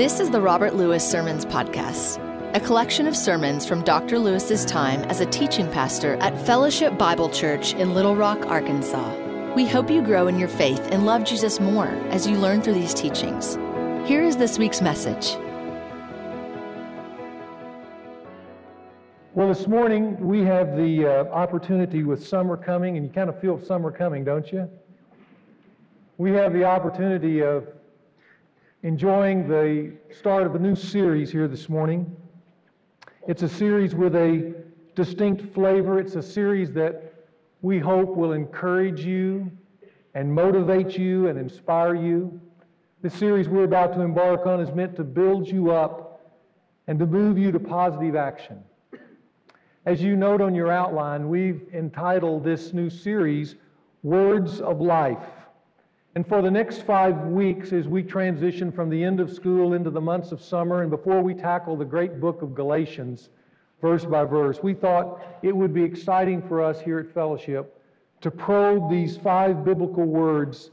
This is the Robert Lewis Sermons Podcast, a collection of sermons from Dr. Lewis's time as a teaching pastor at Fellowship Bible Church in Little Rock, Arkansas. We hope you grow in your faith and love Jesus more as you learn through these teachings. Here is this week's message. Well, this morning we have the uh, opportunity with summer coming, and you kind of feel summer coming, don't you? We have the opportunity of enjoying the start of a new series here this morning. It's a series with a distinct flavor. It's a series that we hope will encourage you and motivate you and inspire you. This series we're about to embark on is meant to build you up and to move you to positive action. As you note on your outline, we've entitled this new series Words of Life. And for the next five weeks, as we transition from the end of school into the months of summer, and before we tackle the great book of Galatians, verse by verse, we thought it would be exciting for us here at Fellowship to probe these five biblical words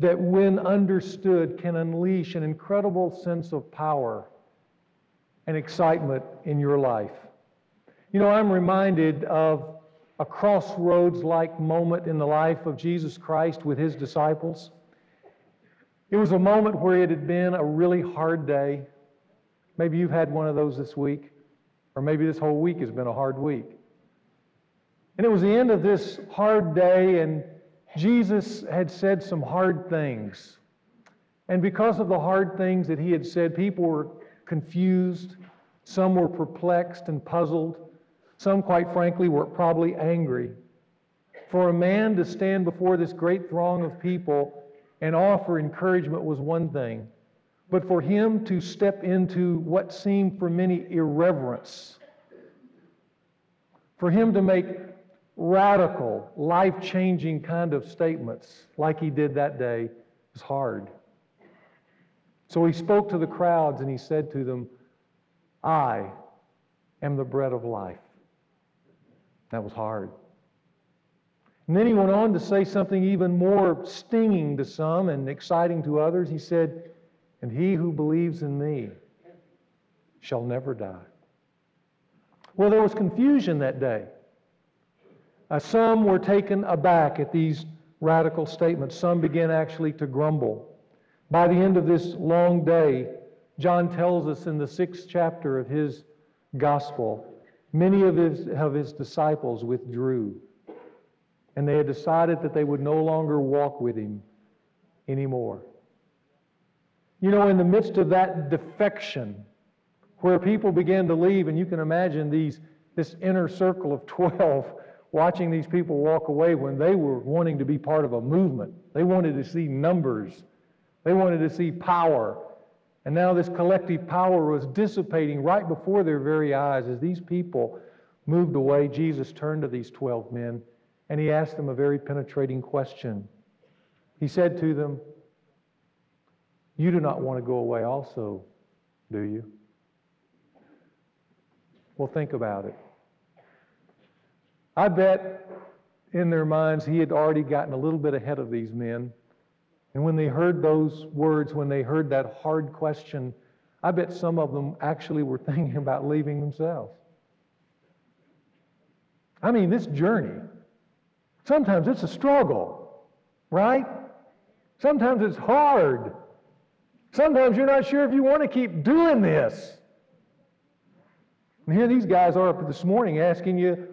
that, when understood, can unleash an incredible sense of power and excitement in your life. You know, I'm reminded of a crossroads like moment in the life of Jesus Christ with his disciples. It was a moment where it had been a really hard day. Maybe you've had one of those this week, or maybe this whole week has been a hard week. And it was the end of this hard day, and Jesus had said some hard things. And because of the hard things that he had said, people were confused, some were perplexed and puzzled. Some, quite frankly, were probably angry. For a man to stand before this great throng of people and offer encouragement was one thing, but for him to step into what seemed for many irreverence, for him to make radical, life changing kind of statements like he did that day was hard. So he spoke to the crowds and he said to them, I am the bread of life. That was hard. And then he went on to say something even more stinging to some and exciting to others. He said, And he who believes in me shall never die. Well, there was confusion that day. Uh, some were taken aback at these radical statements. Some began actually to grumble. By the end of this long day, John tells us in the sixth chapter of his gospel Many of his, of his disciples withdrew, and they had decided that they would no longer walk with him anymore. You know, in the midst of that defection, where people began to leave, and you can imagine these, this inner circle of 12 watching these people walk away when they were wanting to be part of a movement. They wanted to see numbers, they wanted to see power. And now this collective power was dissipating right before their very eyes. As these people moved away, Jesus turned to these 12 men and he asked them a very penetrating question. He said to them, You do not want to go away also, do you? Well, think about it. I bet in their minds he had already gotten a little bit ahead of these men. And when they heard those words, when they heard that hard question, I bet some of them actually were thinking about leaving themselves. I mean, this journey, sometimes it's a struggle, right? Sometimes it's hard. Sometimes you're not sure if you want to keep doing this. And here these guys are up this morning asking you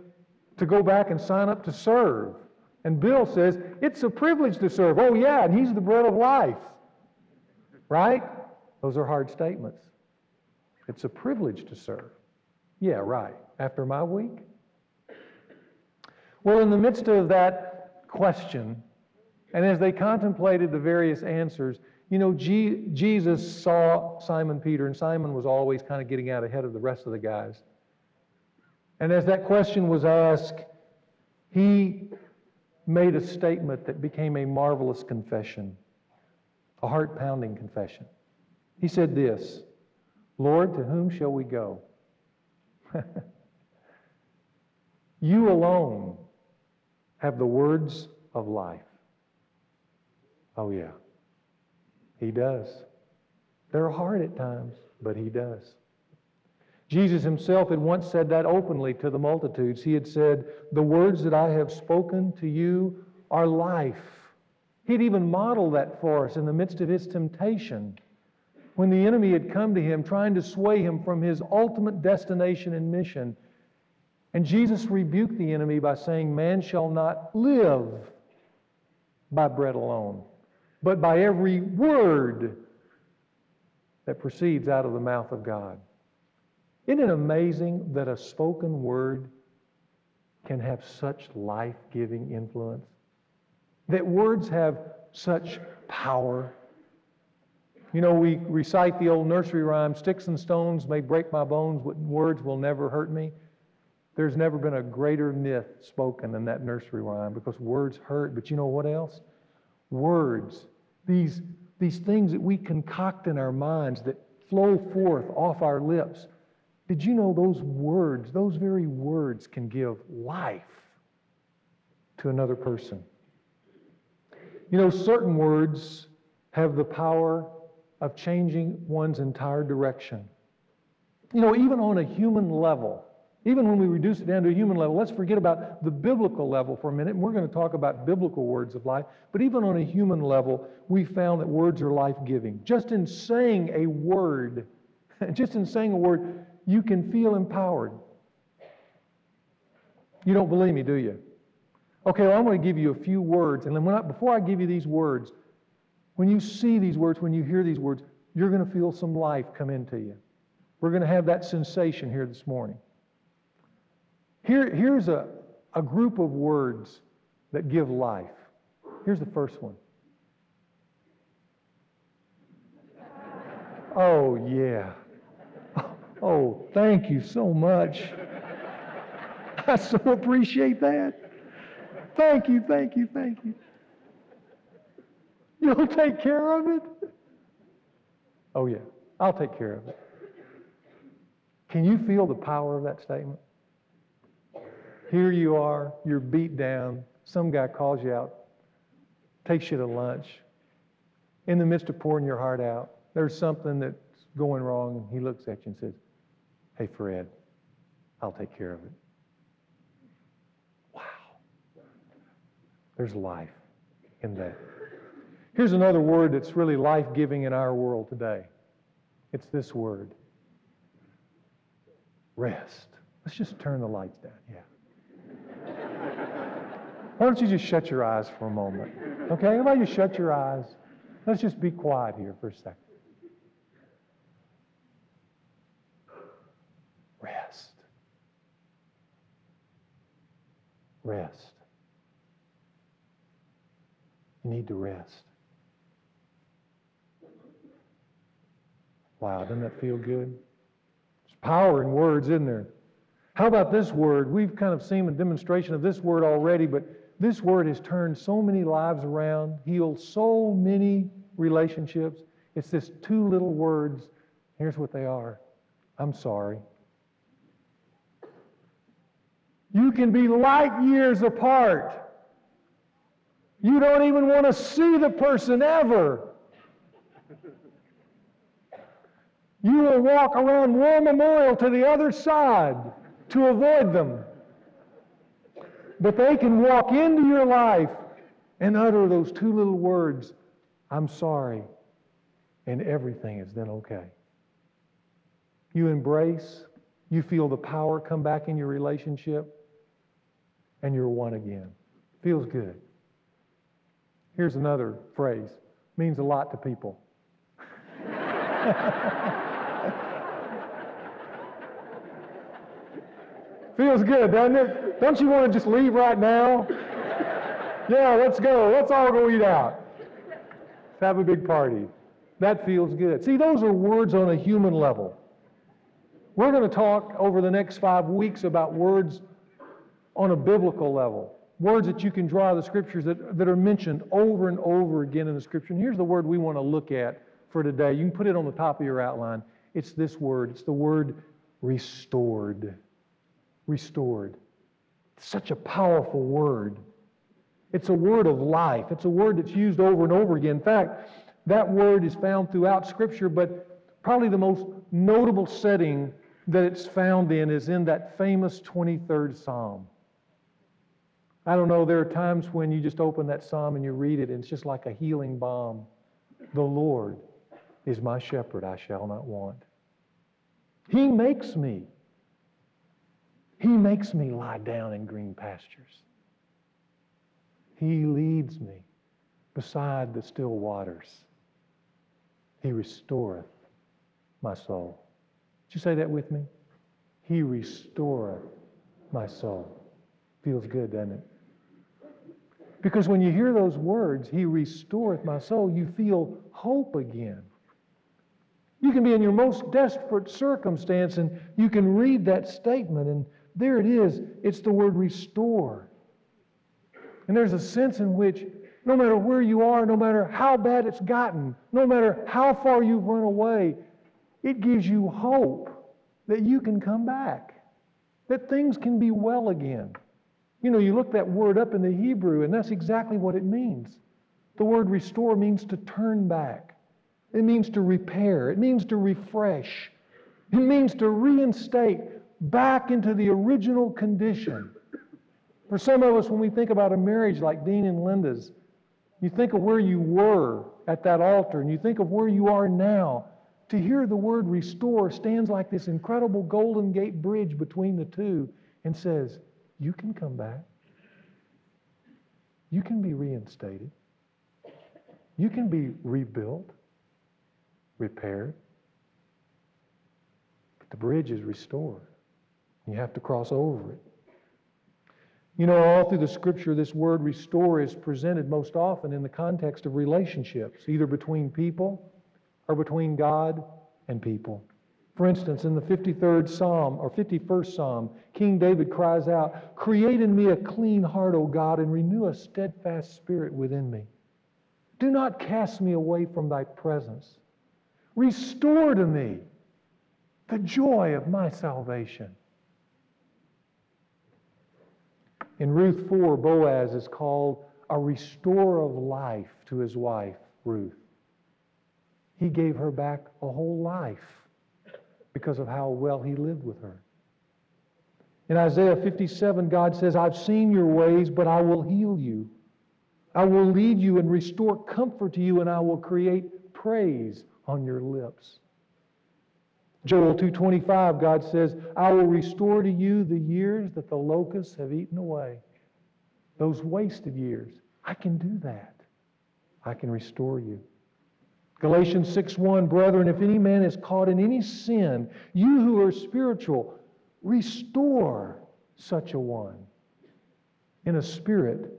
to go back and sign up to serve. And Bill says, it's a privilege to serve. Oh, yeah, and he's the bread of life. Right? Those are hard statements. It's a privilege to serve. Yeah, right. After my week? Well, in the midst of that question, and as they contemplated the various answers, you know, G- Jesus saw Simon Peter, and Simon was always kind of getting out ahead of the rest of the guys. And as that question was asked, he made a statement that became a marvelous confession, a heart pounding confession. He said this Lord, to whom shall we go? you alone have the words of life. Oh, yeah, he does. They're hard at times, but He does. Jesus himself had once said that openly to the multitudes. He had said, The words that I have spoken to you are life. He'd even modeled that for us in the midst of his temptation when the enemy had come to him trying to sway him from his ultimate destination and mission. And Jesus rebuked the enemy by saying, Man shall not live by bread alone, but by every word that proceeds out of the mouth of God. Isn't it amazing that a spoken word can have such life giving influence? That words have such power. You know, we recite the old nursery rhyme sticks and stones may break my bones, but words will never hurt me. There's never been a greater myth spoken than that nursery rhyme because words hurt. But you know what else? Words, these, these things that we concoct in our minds that flow forth off our lips, did you know those words, those very words, can give life to another person? You know, certain words have the power of changing one's entire direction. You know, even on a human level, even when we reduce it down to a human level, let's forget about the biblical level for a minute, and we're going to talk about biblical words of life. But even on a human level, we found that words are life giving. Just in saying a word, just in saying a word, you can feel empowered. You don't believe me, do you? Okay, well, I'm going to give you a few words, and then I, before I give you these words, when you see these words, when you hear these words, you're going to feel some life come into you. We're going to have that sensation here this morning. Here, here's a, a group of words that give life. Here's the first one. Oh, yeah. Oh, thank you so much. I so appreciate that. Thank you, thank you, thank you. You'll take care of it? Oh, yeah, I'll take care of it. Can you feel the power of that statement? Here you are, you're beat down. Some guy calls you out, takes you to lunch. In the midst of pouring your heart out, there's something that's going wrong, and he looks at you and says, Hey, Fred, I'll take care of it. Wow. There's life in that. Here's another word that's really life giving in our world today it's this word rest. Let's just turn the lights down. Yeah. Why don't you just shut your eyes for a moment? Okay, everybody just shut your eyes. Let's just be quiet here for a second. Rest. You need to rest. Wow, doesn't that feel good? There's power in words, isn't there? How about this word? We've kind of seen a demonstration of this word already, but this word has turned so many lives around, healed so many relationships. It's this two little words. Here's what they are I'm sorry. You can be light years apart. You don't even want to see the person ever. You will walk around War Memorial to the other side to avoid them. But they can walk into your life and utter those two little words, I'm sorry, and everything is then okay. You embrace, you feel the power come back in your relationship and you're one again. Feels good. Here's another phrase. Means a lot to people. Feels good, doesn't it? Don't you want to just leave right now? Yeah, let's go. Let's all go eat out. Let's have a big party. That feels good. See, those are words on a human level. We're going to talk over the next five weeks about words on a biblical level. Words that you can draw the scriptures that, that are mentioned over and over again in the scripture. And here's the word we want to look at for today. You can put it on the top of your outline. It's this word. It's the word restored. Restored. Such a powerful word. It's a word of life. It's a word that's used over and over again. In fact, that word is found throughout Scripture, but probably the most notable setting that it's found in is in that famous 23rd Psalm. I don't know, there are times when you just open that psalm and you read it, and it's just like a healing balm. The Lord is my shepherd, I shall not want. He makes me. He makes me lie down in green pastures. He leads me beside the still waters. He restoreth my soul. Did you say that with me? He restoreth my soul. Feels good, doesn't it? Because when you hear those words, He restoreth my soul, you feel hope again. You can be in your most desperate circumstance and you can read that statement, and there it is. It's the word restore. And there's a sense in which no matter where you are, no matter how bad it's gotten, no matter how far you've run away, it gives you hope that you can come back, that things can be well again. You know, you look that word up in the Hebrew, and that's exactly what it means. The word restore means to turn back, it means to repair, it means to refresh, it means to reinstate back into the original condition. For some of us, when we think about a marriage like Dean and Linda's, you think of where you were at that altar, and you think of where you are now. To hear the word restore stands like this incredible Golden Gate Bridge between the two and says, you can come back. You can be reinstated. You can be rebuilt, repaired. But the bridge is restored. You have to cross over it. You know, all through the scripture, this word restore is presented most often in the context of relationships, either between people or between God and people. For instance, in the 53rd Psalm or 51st Psalm, King David cries out, Create in me a clean heart, O God, and renew a steadfast spirit within me. Do not cast me away from thy presence. Restore to me the joy of my salvation. In Ruth 4, Boaz is called a restorer of life to his wife, Ruth. He gave her back a whole life because of how well he lived with her. In Isaiah 57, God says, I've seen your ways, but I will heal you. I will lead you and restore comfort to you, and I will create praise on your lips. Joel 2:25 God says, "I will restore to you the years that the locusts have eaten away." Those wasted years. I can do that. I can restore you. Galatians 6:1 Brethren, if any man is caught in any sin, you who are spiritual, restore such a one in a spirit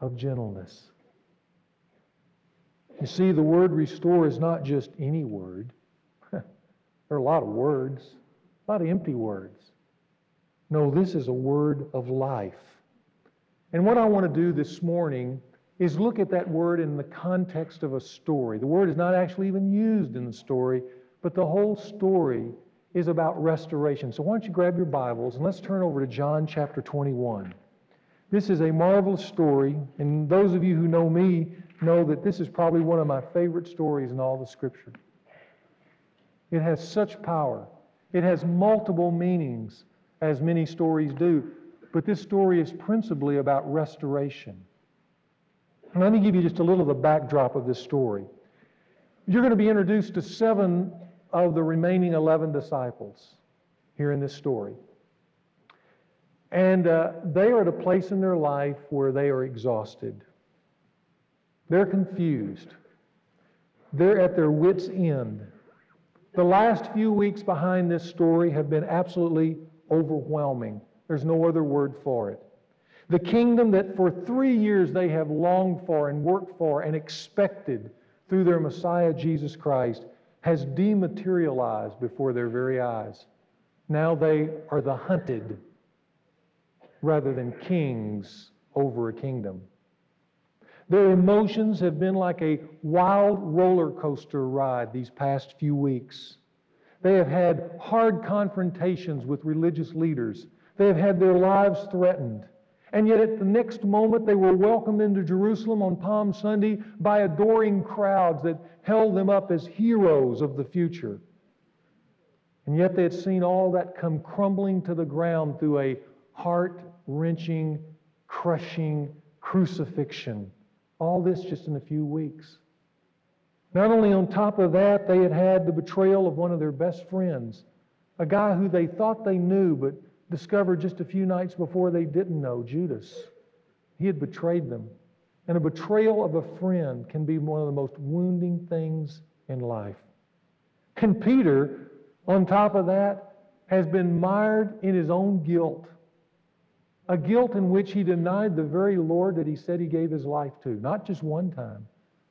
of gentleness. You see, the word restore is not just any word. there are a lot of words, a lot of empty words. No, this is a word of life. And what I want to do this morning is look at that word in the context of a story. The word is not actually even used in the story, but the whole story is about restoration. So why don't you grab your Bibles and let's turn over to John chapter 21. This is a marvelous story, and those of you who know me know that this is probably one of my favorite stories in all the Scripture. It has such power. It has multiple meanings, as many stories do, but this story is principally about restoration. Let me give you just a little of the backdrop of this story. You're going to be introduced to seven of the remaining 11 disciples here in this story. And uh, they are at a place in their life where they are exhausted. They're confused. They're at their wits' end. The last few weeks behind this story have been absolutely overwhelming. There's no other word for it. The kingdom that for three years they have longed for and worked for and expected through their Messiah Jesus Christ has dematerialized before their very eyes. Now they are the hunted rather than kings over a kingdom. Their emotions have been like a wild roller coaster ride these past few weeks. They have had hard confrontations with religious leaders. They have had their lives threatened. And yet, at the next moment, they were welcomed into Jerusalem on Palm Sunday by adoring crowds that held them up as heroes of the future. And yet, they had seen all that come crumbling to the ground through a heart wrenching, crushing crucifixion. All this just in a few weeks. Not only on top of that, they had had the betrayal of one of their best friends, a guy who they thought they knew, but discovered just a few nights before they didn't know, Judas. He had betrayed them. And a betrayal of a friend can be one of the most wounding things in life. And Peter, on top of that, has been mired in his own guilt. A guilt in which he denied the very Lord that he said he gave his life to, not just one time,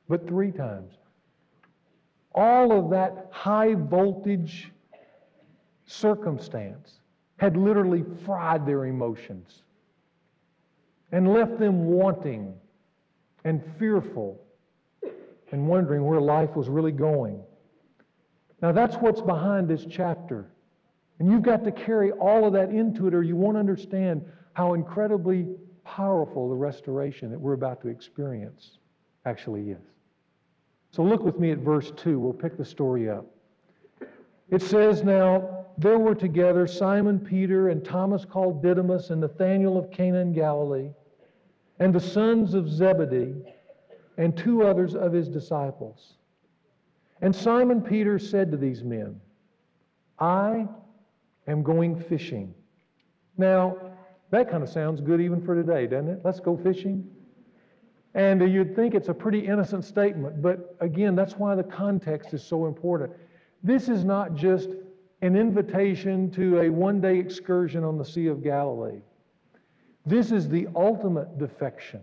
but three times. All of that high voltage circumstance had literally fried their emotions and left them wanting and fearful and wondering where life was really going. Now, that's what's behind this chapter. And you've got to carry all of that into it, or you won't understand how incredibly powerful the restoration that we're about to experience actually is. So, look with me at verse 2. We'll pick the story up. It says, Now, there were together Simon Peter and Thomas called Didymus and Nathanael of Cana in Galilee and the sons of Zebedee and two others of his disciples. And Simon Peter said to these men, I am going fishing. Now, that kind of sounds good even for today, doesn't it? Let's go fishing. And you'd think it's a pretty innocent statement, but again, that's why the context is so important. This is not just an invitation to a one day excursion on the Sea of Galilee. This is the ultimate defection.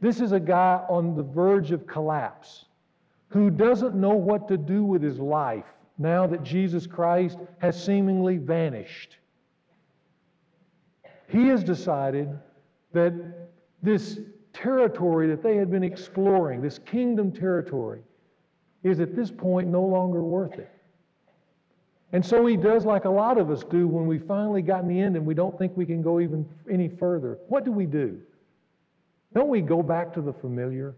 This is a guy on the verge of collapse who doesn't know what to do with his life now that Jesus Christ has seemingly vanished. He has decided that this territory that they had been exploring, this kingdom territory, is at this point no longer worth it. And so he does like a lot of us do when we finally got in the end and we don't think we can go even any further. What do we do? Don't we go back to the familiar?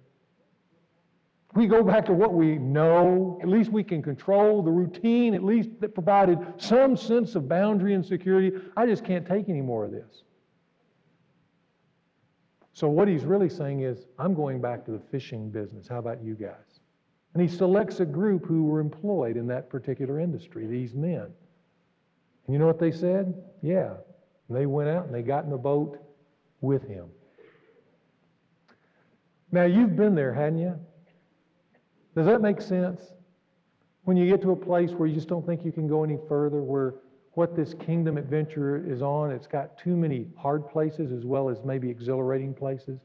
We go back to what we know, at least we can control the routine, at least that provided some sense of boundary and security. I just can't take any more of this. So, what he's really saying is, I'm going back to the fishing business. How about you guys? And he selects a group who were employed in that particular industry, these men. And you know what they said? Yeah. And they went out and they got in the boat with him. Now, you've been there, hadn't you? Does that make sense? When you get to a place where you just don't think you can go any further, where what this kingdom adventure is on, it's got too many hard places as well as maybe exhilarating places.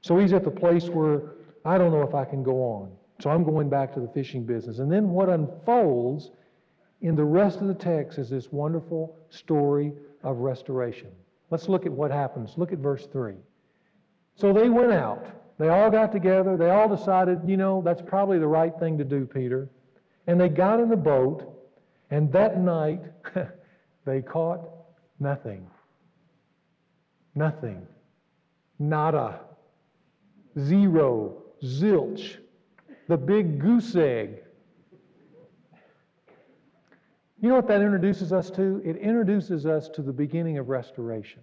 So he's at the place where I don't know if I can go on. So I'm going back to the fishing business. And then what unfolds in the rest of the text is this wonderful story of restoration. Let's look at what happens. Look at verse 3. So they went out. They all got together. They all decided, you know, that's probably the right thing to do, Peter. And they got in the boat, and that night they caught nothing. Nothing. Nada. Zero. Zilch the big goose egg. You know what that introduces us to? It introduces us to the beginning of restoration.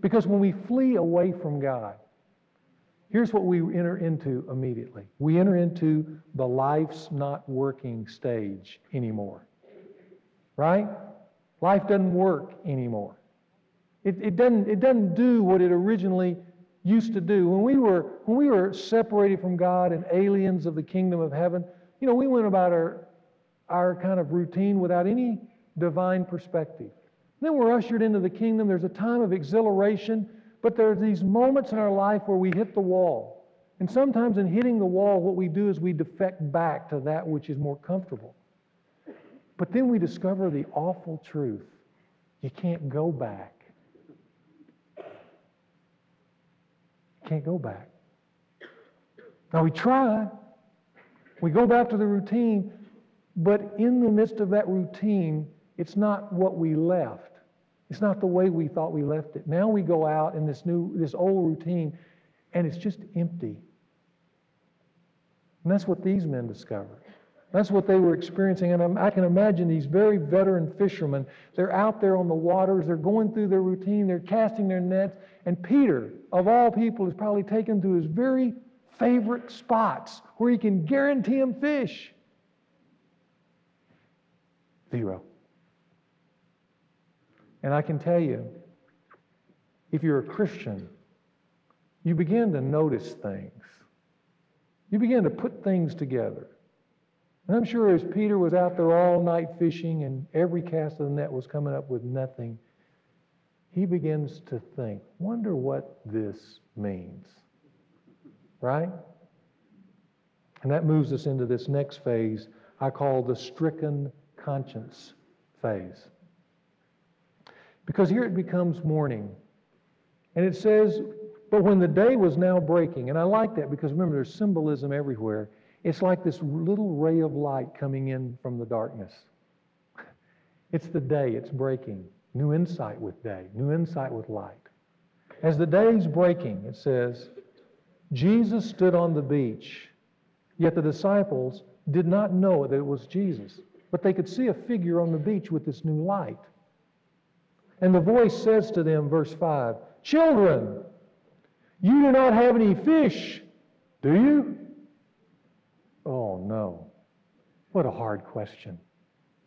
Because when we flee away from God, here's what we enter into immediately we enter into the life's not working stage anymore. Right? Life doesn't work anymore. It, it, doesn't, it doesn't do what it originally used to do. When we were, when we were separated from God and aliens of the kingdom of heaven, you know, we went about our, our kind of routine without any divine perspective. Then we're ushered into the kingdom. There's a time of exhilaration, but there are these moments in our life where we hit the wall. And sometimes in hitting the wall, what we do is we defect back to that which is more comfortable. But then we discover the awful truth you can't go back. Can't go back. Now we try. We go back to the routine, but in the midst of that routine, it's not what we left. It's not the way we thought we left it. Now we go out in this new, this old routine, and it's just empty. And that's what these men discovered. That's what they were experiencing. And I can imagine these very veteran fishermen. They're out there on the waters. They're going through their routine. They're casting their nets. And Peter, of all people, is probably taken to his very favorite spots where he can guarantee him fish. Zero. And I can tell you, if you're a Christian, you begin to notice things. You begin to put things together. And I'm sure as Peter was out there all night fishing and every cast of the net was coming up with nothing, he begins to think, wonder what this means. Right? And that moves us into this next phase I call the stricken conscience phase. Because here it becomes morning. And it says, but when the day was now breaking, and I like that because remember, there's symbolism everywhere. It's like this little ray of light coming in from the darkness. It's the day, it's breaking. New insight with day, new insight with light. As the day's breaking, it says, Jesus stood on the beach, yet the disciples did not know that it was Jesus. But they could see a figure on the beach with this new light. And the voice says to them, verse 5, Children, you do not have any fish, do you? Oh, no. What a hard question.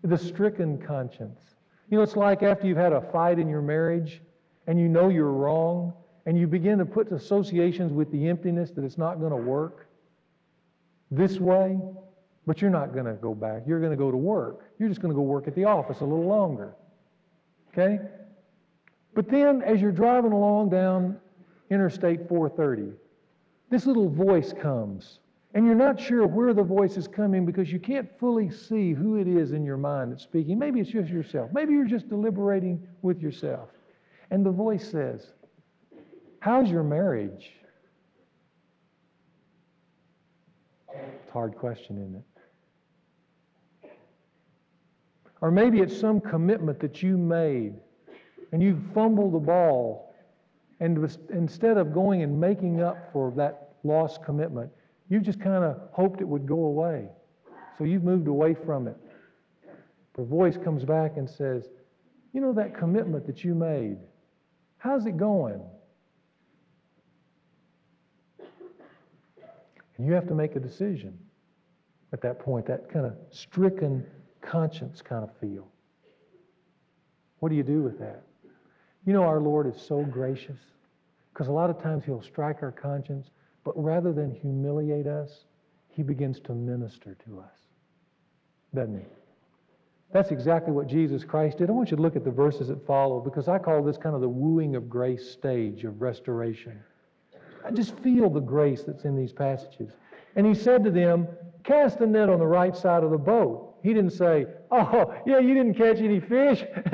The stricken conscience. You know, it's like after you've had a fight in your marriage and you know you're wrong and you begin to put associations with the emptiness that it's not going to work this way, but you're not going to go back. You're going to go to work. You're just going to go work at the office a little longer. Okay? But then as you're driving along down Interstate 430, this little voice comes and you're not sure where the voice is coming because you can't fully see who it is in your mind that's speaking. Maybe it's just yourself. Maybe you're just deliberating with yourself. And the voice says, How's your marriage? It's a hard question, isn't it? Or maybe it's some commitment that you made and you fumbled the ball. And instead of going and making up for that lost commitment, you just kind of hoped it would go away. So you've moved away from it. The voice comes back and says, You know that commitment that you made, how's it going? And you have to make a decision at that point, that kind of stricken conscience kind of feel. What do you do with that? You know, our Lord is so gracious because a lot of times He'll strike our conscience but rather than humiliate us, he begins to minister to us. Doesn't he? That's exactly what Jesus Christ did. I want you to look at the verses that follow because I call this kind of the wooing of grace stage of restoration. I just feel the grace that's in these passages. And he said to them, Cast the net on the right side of the boat. He didn't say, Oh, yeah, you didn't catch any fish.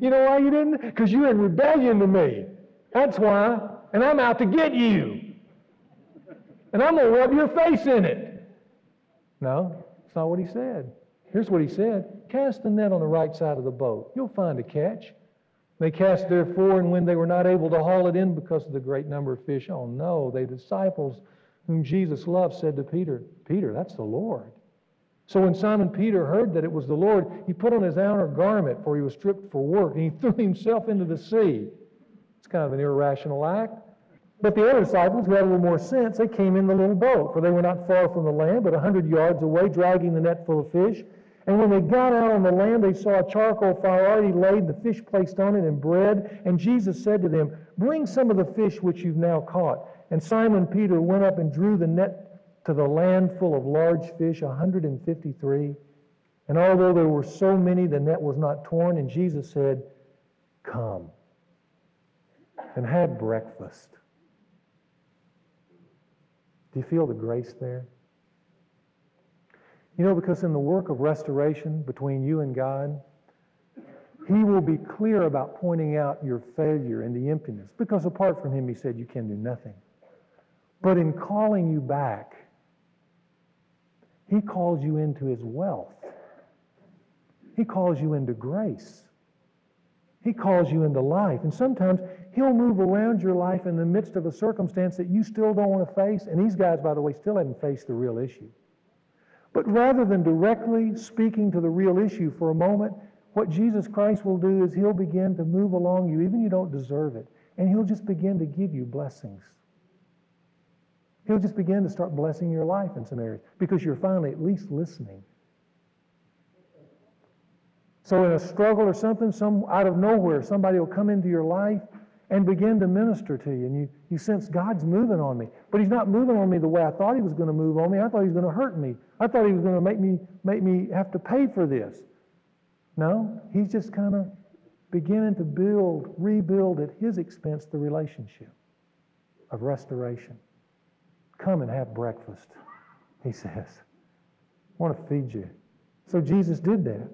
you know why you didn't? Because you're in rebellion to me. That's why. And I'm out to get you and I'm going to rub your face in it. No, that's not what he said. Here's what he said Cast the net on the right side of the boat. You'll find a catch. They cast therefore, and when they were not able to haul it in because of the great number of fish, oh no, the disciples whom Jesus loved said to Peter, Peter, that's the Lord. So when Simon Peter heard that it was the Lord, he put on his outer garment, for he was stripped for work, and he threw himself into the sea. It's kind of an irrational act. But the other disciples, who had a little more sense, they came in the little boat, for they were not far from the land, but a hundred yards away, dragging the net full of fish. And when they got out on the land, they saw a charcoal fire already laid, the fish placed on it, and bread. And Jesus said to them, Bring some of the fish which you've now caught. And Simon Peter went up and drew the net to the land full of large fish, 153. And although there were so many, the net was not torn. And Jesus said, Come and have breakfast. Do you feel the grace there? You know, because in the work of restoration between you and God, He will be clear about pointing out your failure and the emptiness. Because apart from Him, He said, you can do nothing. But in calling you back, He calls you into His wealth. He calls you into grace. He calls you into life. And sometimes He'll move around your life in the midst of a circumstance that you still don't want to face. And these guys, by the way, still haven't faced the real issue. But rather than directly speaking to the real issue for a moment, what Jesus Christ will do is He'll begin to move along you, even you don't deserve it. And He'll just begin to give you blessings. He'll just begin to start blessing your life in some areas because you're finally at least listening. So in a struggle or something, some out of nowhere, somebody will come into your life and begin to minister to you. And you, you sense God's moving on me. But he's not moving on me the way I thought he was going to move on me. I thought he was going to hurt me. I thought he was going to make me make me have to pay for this. No, he's just kind of beginning to build, rebuild at his expense the relationship of restoration. Come and have breakfast, he says. I want to feed you. So Jesus did that.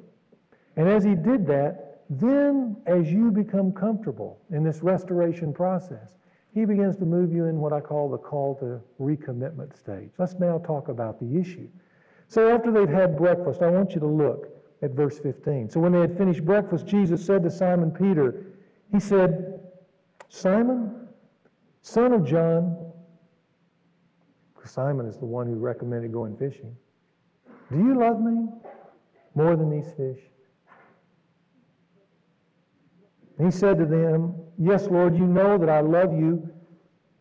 And as he did that, then as you become comfortable in this restoration process, he begins to move you in what I call the call to recommitment stage. Let's now talk about the issue. So after they've had breakfast, I want you to look at verse 15. So when they had finished breakfast, Jesus said to Simon Peter, He said, Simon, son of John, because Simon is the one who recommended going fishing. Do you love me more than these fish? And he said to them, Yes, Lord, you know that I love you.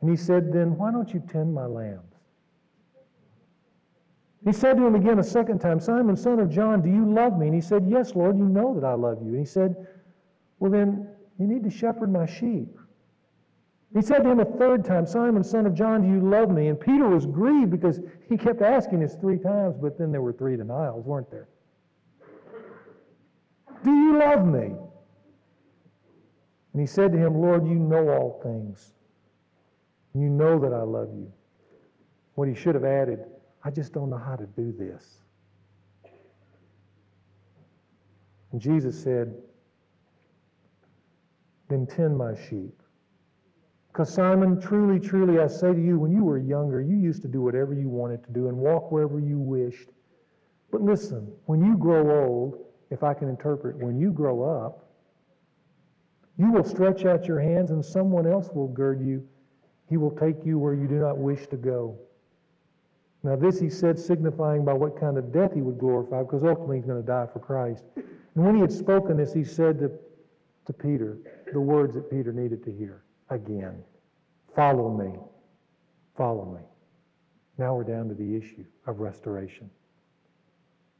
And he said, Then why don't you tend my lambs? He said to him again a second time, Simon, son of John, do you love me? And he said, Yes, Lord, you know that I love you. And he said, Well, then you need to shepherd my sheep. He said to him a third time, Simon, son of John, do you love me? And Peter was grieved because he kept asking this three times, but then there were three denials, weren't there? Do you love me? And he said to him, Lord, you know all things. You know that I love you. What he should have added, I just don't know how to do this. And Jesus said, Then tend my sheep. Because, Simon, truly, truly, I say to you, when you were younger, you used to do whatever you wanted to do and walk wherever you wished. But listen, when you grow old, if I can interpret, when you grow up, you will stretch out your hands and someone else will gird you. He will take you where you do not wish to go. Now, this he said, signifying by what kind of death he would glorify, because ultimately he's going to die for Christ. And when he had spoken this, he said to, to Peter the words that Peter needed to hear again Follow me. Follow me. Now we're down to the issue of restoration.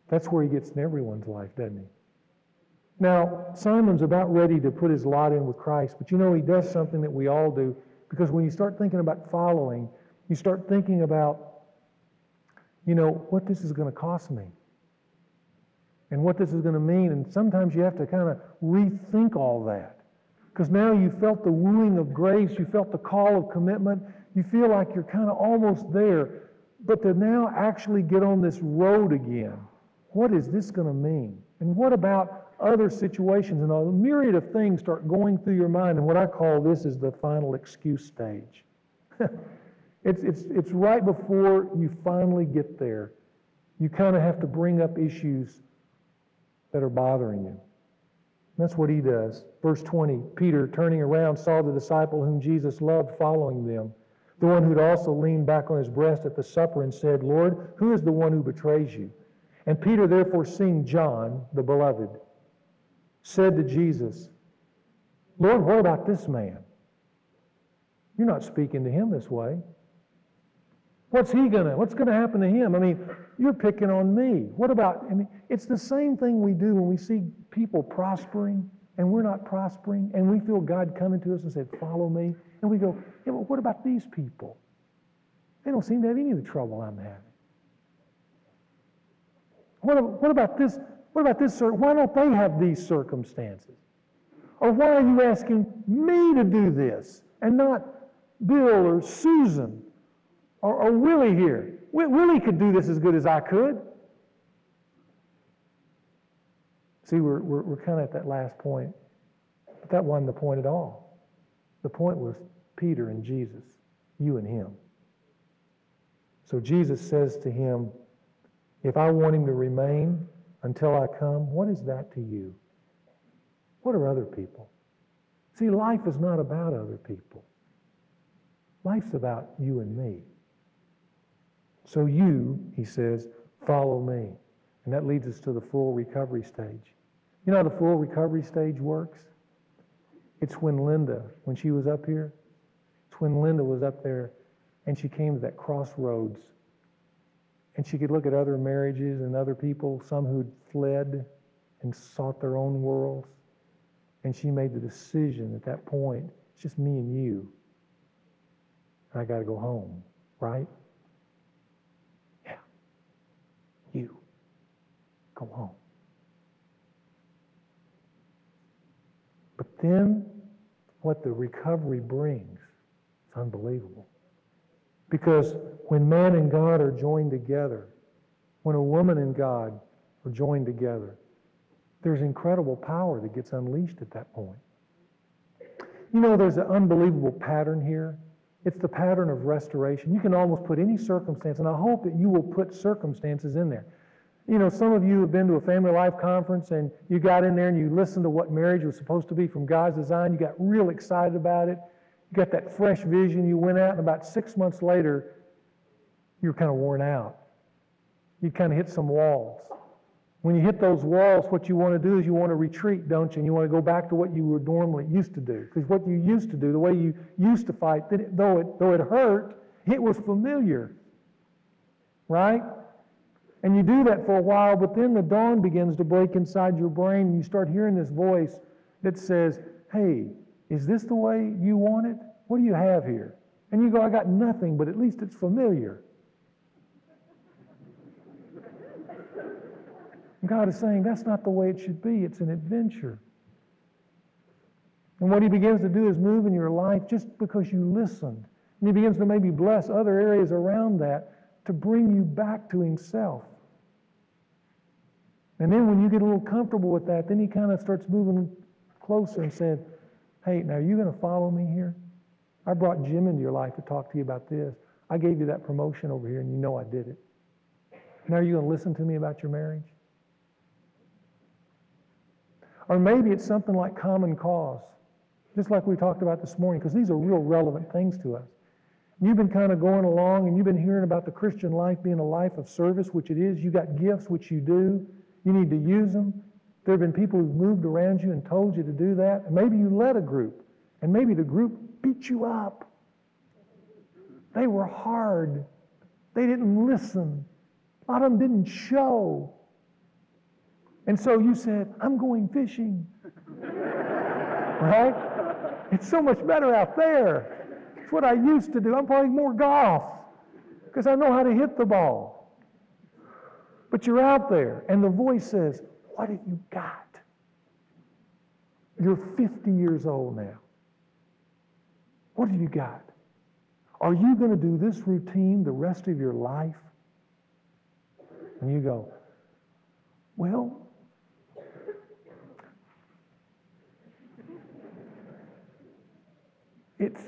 That's where he gets in everyone's life, doesn't he? Now, Simon's about ready to put his lot in with Christ, but you know, he does something that we all do because when you start thinking about following, you start thinking about, you know, what this is going to cost me and what this is going to mean. And sometimes you have to kind of rethink all that because now you felt the wooing of grace, you felt the call of commitment, you feel like you're kind of almost there. But to now actually get on this road again, what is this going to mean? And what about other situations and a myriad of things start going through your mind. And what I call this is the final excuse stage. it's, it's, it's right before you finally get there. You kind of have to bring up issues that are bothering you. That's what he does. Verse 20 Peter, turning around, saw the disciple whom Jesus loved following them, the one who'd also leaned back on his breast at the supper and said, Lord, who is the one who betrays you? And Peter, therefore, seeing John, the beloved, said to Jesus, Lord, what about this man? You're not speaking to him this way. What's he gonna, what's gonna happen to him? I mean, you're picking on me. What about, I mean, it's the same thing we do when we see people prospering and we're not prospering and we feel God coming to us and said, follow me. And we go, yeah, what about these people? They don't seem to have any of the trouble I'm having. What, what about this? What about this, sir? Why don't they have these circumstances? Or why are you asking me to do this and not Bill or Susan or, or Willie here? Willie could do this as good as I could. See, we're, we're, we're kind of at that last point. But that wasn't the point at all. The point was Peter and Jesus, you and him. So Jesus says to him, If I want him to remain, until I come, what is that to you? What are other people? See, life is not about other people. Life's about you and me. So you, he says, follow me. And that leads us to the full recovery stage. You know how the full recovery stage works? It's when Linda, when she was up here, it's when Linda was up there and she came to that crossroads and she could look at other marriages and other people, some who'd fled and sought their own worlds. And she made the decision at that point it's just me and you. I got to go home, right? Yeah. You. Go home. But then what the recovery brings, it's unbelievable. Because when man and God are joined together, when a woman and God are joined together, there's incredible power that gets unleashed at that point. You know, there's an unbelievable pattern here. It's the pattern of restoration. You can almost put any circumstance, and I hope that you will put circumstances in there. You know, some of you have been to a family life conference and you got in there and you listened to what marriage was supposed to be from God's design. You got real excited about it. You got that fresh vision. You went out, and about six months later, you were kind of worn out. You kind of hit some walls. When you hit those walls, what you want to do is you want to retreat, don't you? And you want to go back to what you were normally used to do. Because what you used to do, the way you used to fight, though it, though it hurt, it was familiar. Right? And you do that for a while, but then the dawn begins to break inside your brain, and you start hearing this voice that says, Hey, is this the way you want it? What do you have here? And you go, I got nothing, but at least it's familiar. God is saying that's not the way it should be. It's an adventure. And what he begins to do is move in your life just because you listened. And he begins to maybe bless other areas around that to bring you back to himself. And then when you get a little comfortable with that, then he kind of starts moving closer and said, Hey, now are you going to follow me here? I brought Jim into your life to talk to you about this. I gave you that promotion over here, and you know I did it. Now are you going to listen to me about your marriage? Or maybe it's something like common cause, just like we talked about this morning, because these are real relevant things to us. You've been kind of going along and you've been hearing about the Christian life being a life of service, which it is. You got gifts, which you do. You need to use them. There have been people who've moved around you and told you to do that. Maybe you led a group, and maybe the group beat you up. They were hard. They didn't listen. A lot of them didn't show. And so you said, I'm going fishing. right? It's so much better out there. It's what I used to do. I'm playing more golf because I know how to hit the ball. But you're out there, and the voice says, What have you got? You're 50 years old now. What have you got? Are you going to do this routine the rest of your life? And you go, Well, It's,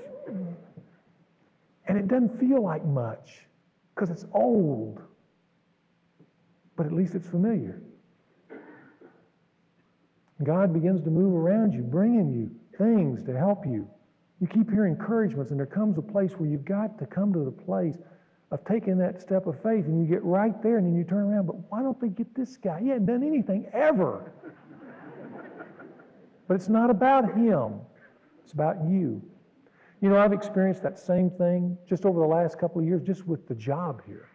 and it doesn't feel like much because it's old, but at least it's familiar. God begins to move around you, bringing you things to help you. You keep hearing encouragements, and there comes a place where you've got to come to the place of taking that step of faith, and you get right there, and then you turn around, but why don't they get this guy? He hadn't done anything ever. but it's not about him, it's about you. You know, I've experienced that same thing just over the last couple of years, just with the job here.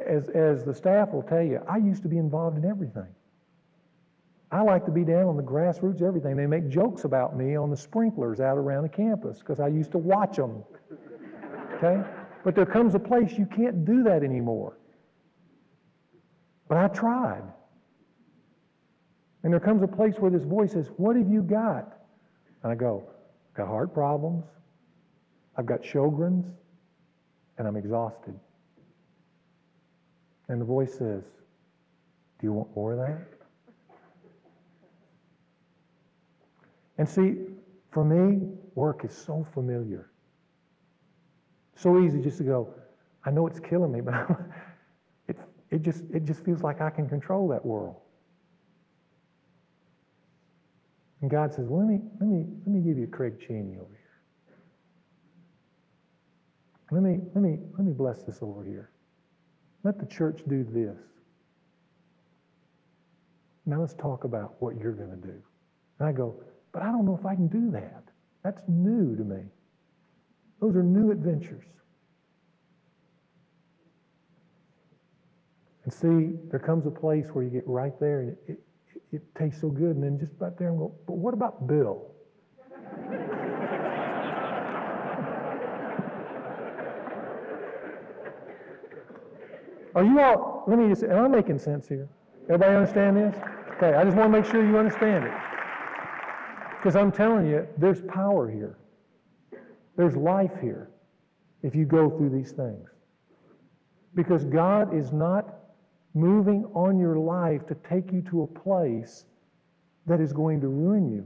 As, as the staff will tell you, I used to be involved in everything. I like to be down on the grassroots, everything. They make jokes about me on the sprinklers out around the campus because I used to watch them. Okay? But there comes a place you can't do that anymore. But I tried. And there comes a place where this voice says, What have you got? And I go, Got heart problems. I've got Sjogren's, and I'm exhausted. And the voice says, Do you want more of that? And see, for me, work is so familiar. So easy just to go, I know it's killing me, but it, it, just, it just feels like I can control that world. And God says, well, let me, let me, let me give you Craig Cheney over here. Let me, let me, let me bless this over here. Let the church do this. Now let's talk about what you're going to do. And I go, but I don't know if I can do that. That's new to me. Those are new adventures. And see, there comes a place where you get right there and it, it, it tastes so good, and then just about there and go, but what about Bill? Are you all, let me just, am I making sense here? Everybody understand this? Okay, I just want to make sure you understand it. Because I'm telling you, there's power here. There's life here if you go through these things. Because God is not moving on your life to take you to a place that is going to ruin you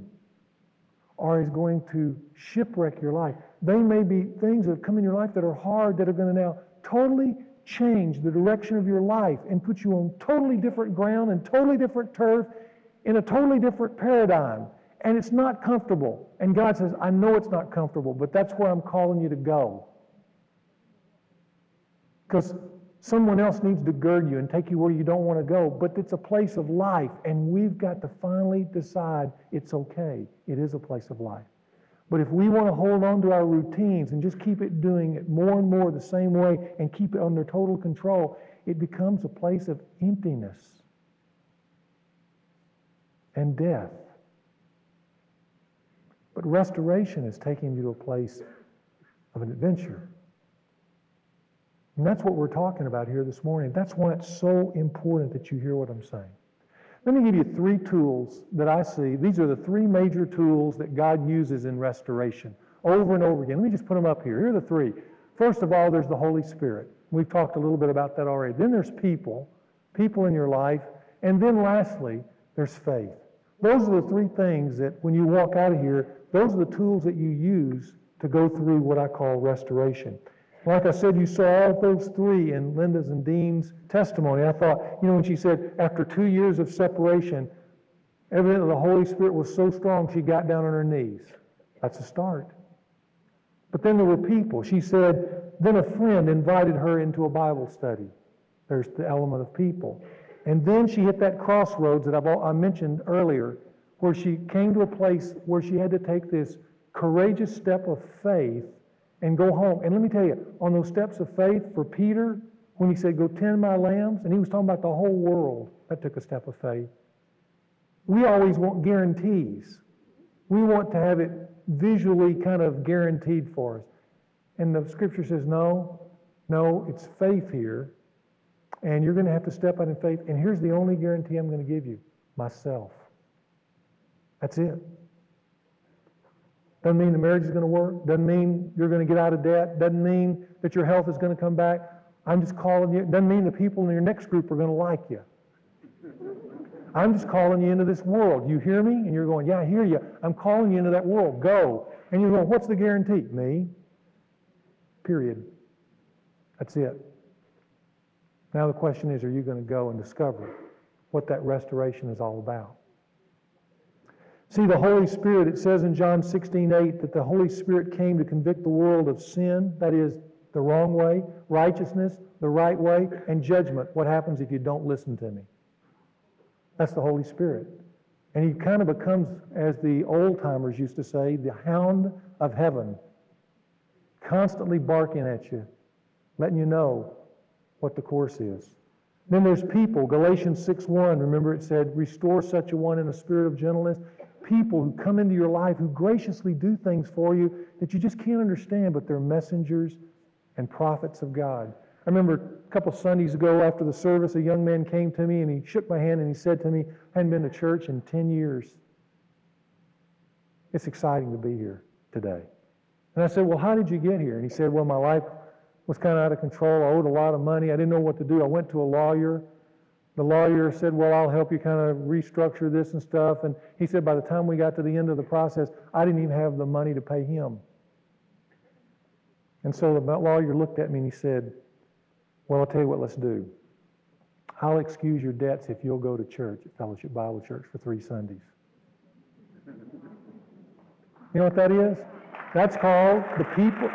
or is going to shipwreck your life. They may be things that have come in your life that are hard that are going to now totally change the direction of your life and put you on totally different ground and totally different turf in a totally different paradigm. And it's not comfortable. And God says, I know it's not comfortable, but that's where I'm calling you to go. Because someone else needs to gird you and take you where you don't want to go, but it's a place of life, and we've got to finally decide it's okay. It is a place of life. But if we want to hold on to our routines and just keep it doing it more and more the same way and keep it under total control, it becomes a place of emptiness and death. But restoration is taking you to a place of an adventure. And that's what we're talking about here this morning. That's why it's so important that you hear what I'm saying. Let me give you three tools that I see. These are the three major tools that God uses in restoration over and over again. Let me just put them up here. Here are the three. First of all, there's the Holy Spirit. We've talked a little bit about that already. Then there's people, people in your life. And then lastly, there's faith. Those are the three things that when you walk out of here, those are the tools that you use to go through what I call restoration. Like I said, you saw all those three in Linda's and Dean's testimony. I thought, you know, when she said after two years of separation, evidently the Holy Spirit was so strong she got down on her knees. That's a start. But then there were people. She said, then a friend invited her into a Bible study. There's the element of people. And then she hit that crossroads that I've, I mentioned earlier, where she came to a place where she had to take this courageous step of faith and go home. And let me tell you, on those steps of faith for Peter, when he said, Go tend my lambs, and he was talking about the whole world, that took a step of faith. We always want guarantees. We want to have it visually kind of guaranteed for us. And the scripture says, No, no, it's faith here. And you're going to have to step out in faith. And here's the only guarantee I'm going to give you myself. That's it. Doesn't mean the marriage is going to work. Doesn't mean you're going to get out of debt. Doesn't mean that your health is going to come back. I'm just calling you. Doesn't mean the people in your next group are going to like you. I'm just calling you into this world. You hear me? And you're going, yeah, I hear you. I'm calling you into that world. Go. And you're going, what's the guarantee? Me. Period. That's it. Now the question is, are you going to go and discover what that restoration is all about? See, the Holy Spirit, it says in John 16, 8, that the Holy Spirit came to convict the world of sin, that is, the wrong way, righteousness, the right way, and judgment. What happens if you don't listen to me? That's the Holy Spirit. And he kind of becomes, as the old timers used to say, the hound of heaven, constantly barking at you, letting you know what the course is. Then there's people. Galatians 6:1. Remember it said, "Restore such a one in a spirit of gentleness." People who come into your life who graciously do things for you that you just can't understand, but they're messengers and prophets of God. I remember a couple Sundays ago after the service, a young man came to me and he shook my hand and he said to me, I hadn't been to church in 10 years. It's exciting to be here today. And I said, Well, how did you get here? And he said, Well, my life was kind of out of control. I owed a lot of money. I didn't know what to do. I went to a lawyer. The lawyer said, Well, I'll help you kind of restructure this and stuff. And he said, By the time we got to the end of the process, I didn't even have the money to pay him. And so the lawyer looked at me and he said, Well, I'll tell you what, let's do. I'll excuse your debts if you'll go to church at Fellowship Bible Church for three Sundays. You know what that is? That's called the people.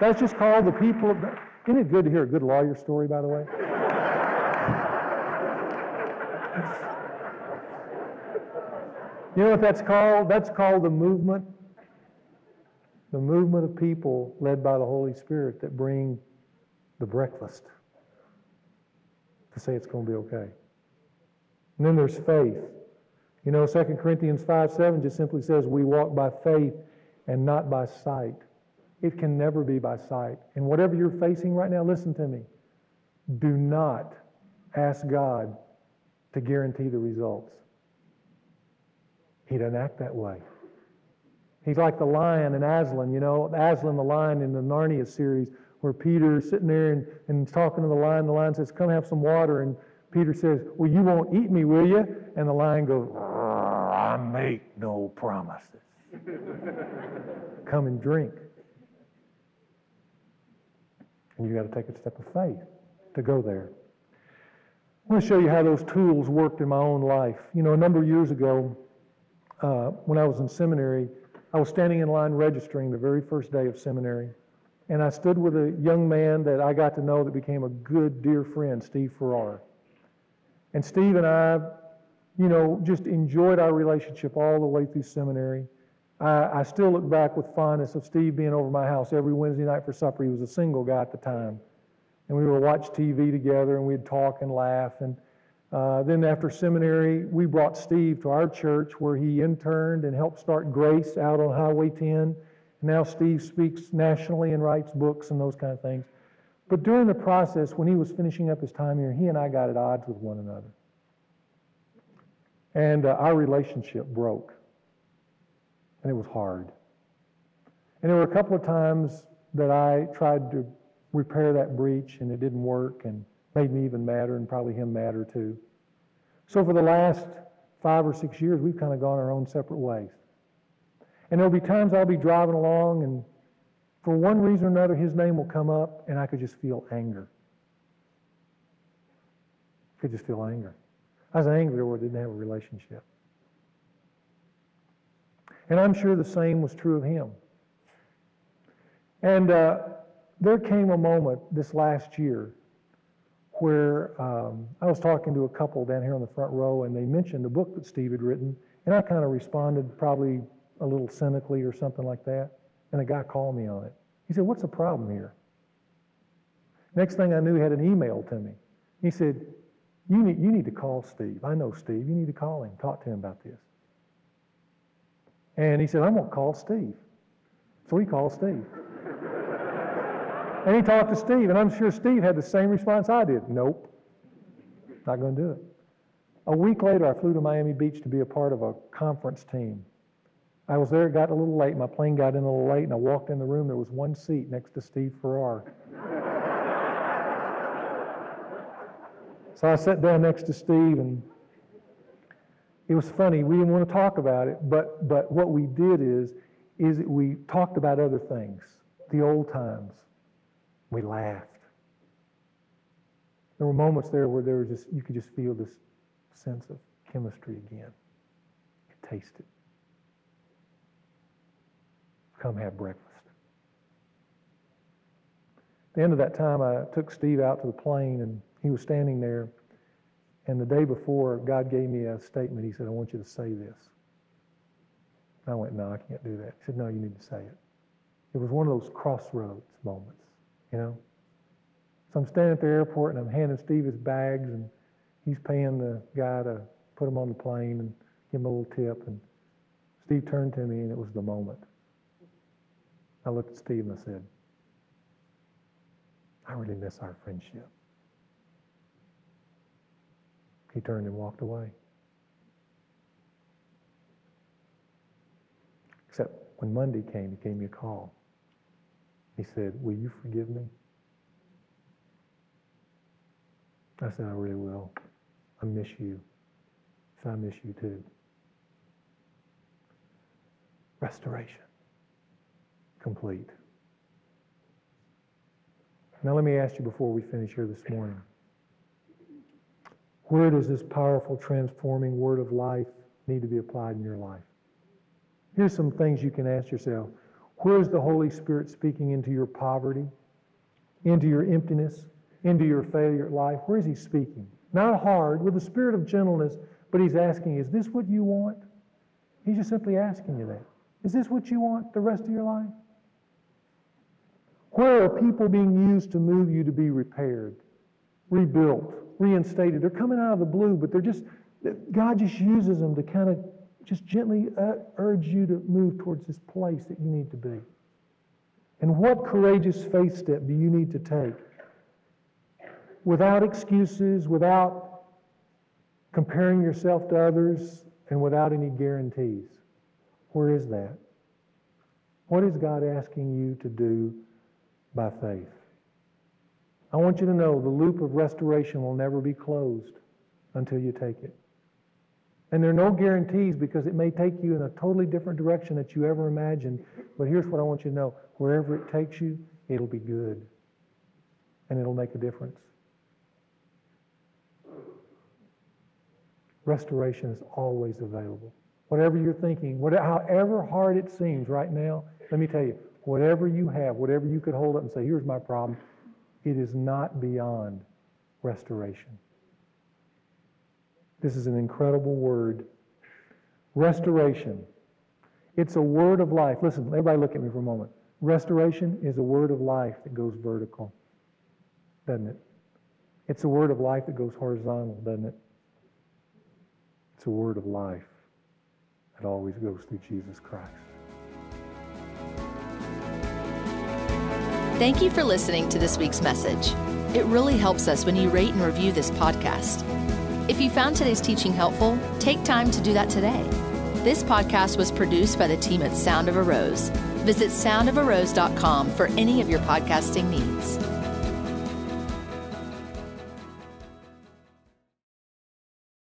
That's just called the people. Isn't it good to hear a good lawyer story, by the way? You know what that's called? That's called the movement. The movement of people led by the Holy Spirit that bring the breakfast to say it's going to be okay. And then there's faith. You know, 2 Corinthians 5 7 just simply says, We walk by faith and not by sight. It can never be by sight. And whatever you're facing right now, listen to me. Do not ask God to guarantee the results. He doesn't act that way. He's like the lion in Aslan, you know, Aslan the lion in the Narnia series, where Peter's sitting there and, and talking to the lion. The lion says, Come have some water. And Peter says, Well, you won't eat me, will you? And the lion goes, I make no promises. Come and drink. And you got to take a step of faith to go there. I want to show you how those tools worked in my own life. You know, a number of years ago, uh, when I was in seminary, I was standing in line registering the very first day of seminary. And I stood with a young man that I got to know that became a good, dear friend, Steve Farrar. And Steve and I, you know, just enjoyed our relationship all the way through seminary. I, I still look back with fondness of Steve being over my house every Wednesday night for supper. He was a single guy at the time. And we would watch TV together and we'd talk and laugh. And uh, then after seminary, we brought Steve to our church where he interned and helped start Grace out on Highway 10. Now Steve speaks nationally and writes books and those kind of things. But during the process, when he was finishing up his time here, he and I got at odds with one another. And uh, our relationship broke. And it was hard. And there were a couple of times that I tried to repair that breach and it didn't work and made me even madder and probably him madder too. So for the last five or six years, we've kind of gone our own separate ways. And there'll be times I'll be driving along and for one reason or another, his name will come up and I could just feel anger. I could just feel anger. I was angry over didn't have a relationship. And I'm sure the same was true of him. And uh, there came a moment this last year where um, I was talking to a couple down here on the front row, and they mentioned a book that Steve had written, and I kind of responded probably a little cynically or something like that. And a guy called me on it. He said, What's the problem here? Next thing I knew, he had an email to me. He said, you need, you need to call Steve. I know Steve. You need to call him, talk to him about this. And he said, I'm to call Steve. So he called Steve. And he talked to Steve, and I'm sure Steve had the same response I did. Nope, not going to do it. A week later, I flew to Miami Beach to be a part of a conference team. I was there, it got a little late. My plane got in a little late, and I walked in the room. There was one seat next to Steve Farrar. so I sat down next to Steve, and it was funny. We didn't want to talk about it, but but what we did is is we talked about other things, the old times. We laughed. There were moments there where there was just you could just feel this sense of chemistry again. You could taste it. Come have breakfast. At the end of that time, I took Steve out to the plane, and he was standing there and the day before, God gave me a statement. He said, I want you to say this. I went, No, I can't do that. He said, No, you need to say it. It was one of those crossroads moments, you know? So I'm standing at the airport and I'm handing Steve his bags and he's paying the guy to put him on the plane and give him a little tip. And Steve turned to me and it was the moment. I looked at Steve and I said, I really miss our friendship. He turned and walked away. Except when Monday came, he gave me a call. He said, Will you forgive me? I said, I really will. I miss you. So I miss you too. Restoration. Complete. Now, let me ask you before we finish here this morning. Where does this powerful, transforming word of life need to be applied in your life? Here's some things you can ask yourself. Where's the Holy Spirit speaking into your poverty, into your emptiness, into your failure at life? Where is He speaking? Not hard, with a spirit of gentleness, but He's asking, Is this what you want? He's just simply asking you that. Is this what you want the rest of your life? Where are people being used to move you to be repaired, rebuilt, reinstated? They're coming out of the blue, but they're just, God just uses them to kind of just gently uh, urge you to move towards this place that you need to be. And what courageous faith step do you need to take? Without excuses, without comparing yourself to others, and without any guarantees. Where is that? What is God asking you to do by faith? I want you to know the loop of restoration will never be closed until you take it. And there are no guarantees because it may take you in a totally different direction that you ever imagined. But here's what I want you to know wherever it takes you, it'll be good. And it'll make a difference. Restoration is always available. Whatever you're thinking, whatever, however hard it seems right now, let me tell you, whatever you have, whatever you could hold up and say, here's my problem, it is not beyond restoration. This is an incredible word. Restoration. It's a word of life. Listen, everybody look at me for a moment. Restoration is a word of life that goes vertical, doesn't it? It's a word of life that goes horizontal, doesn't it? It's a word of life that always goes through Jesus Christ. Thank you for listening to this week's message. It really helps us when you rate and review this podcast. If you found today's teaching helpful, take time to do that today. This podcast was produced by the team at Sound of a Rose. Visit soundofarose.com for any of your podcasting needs.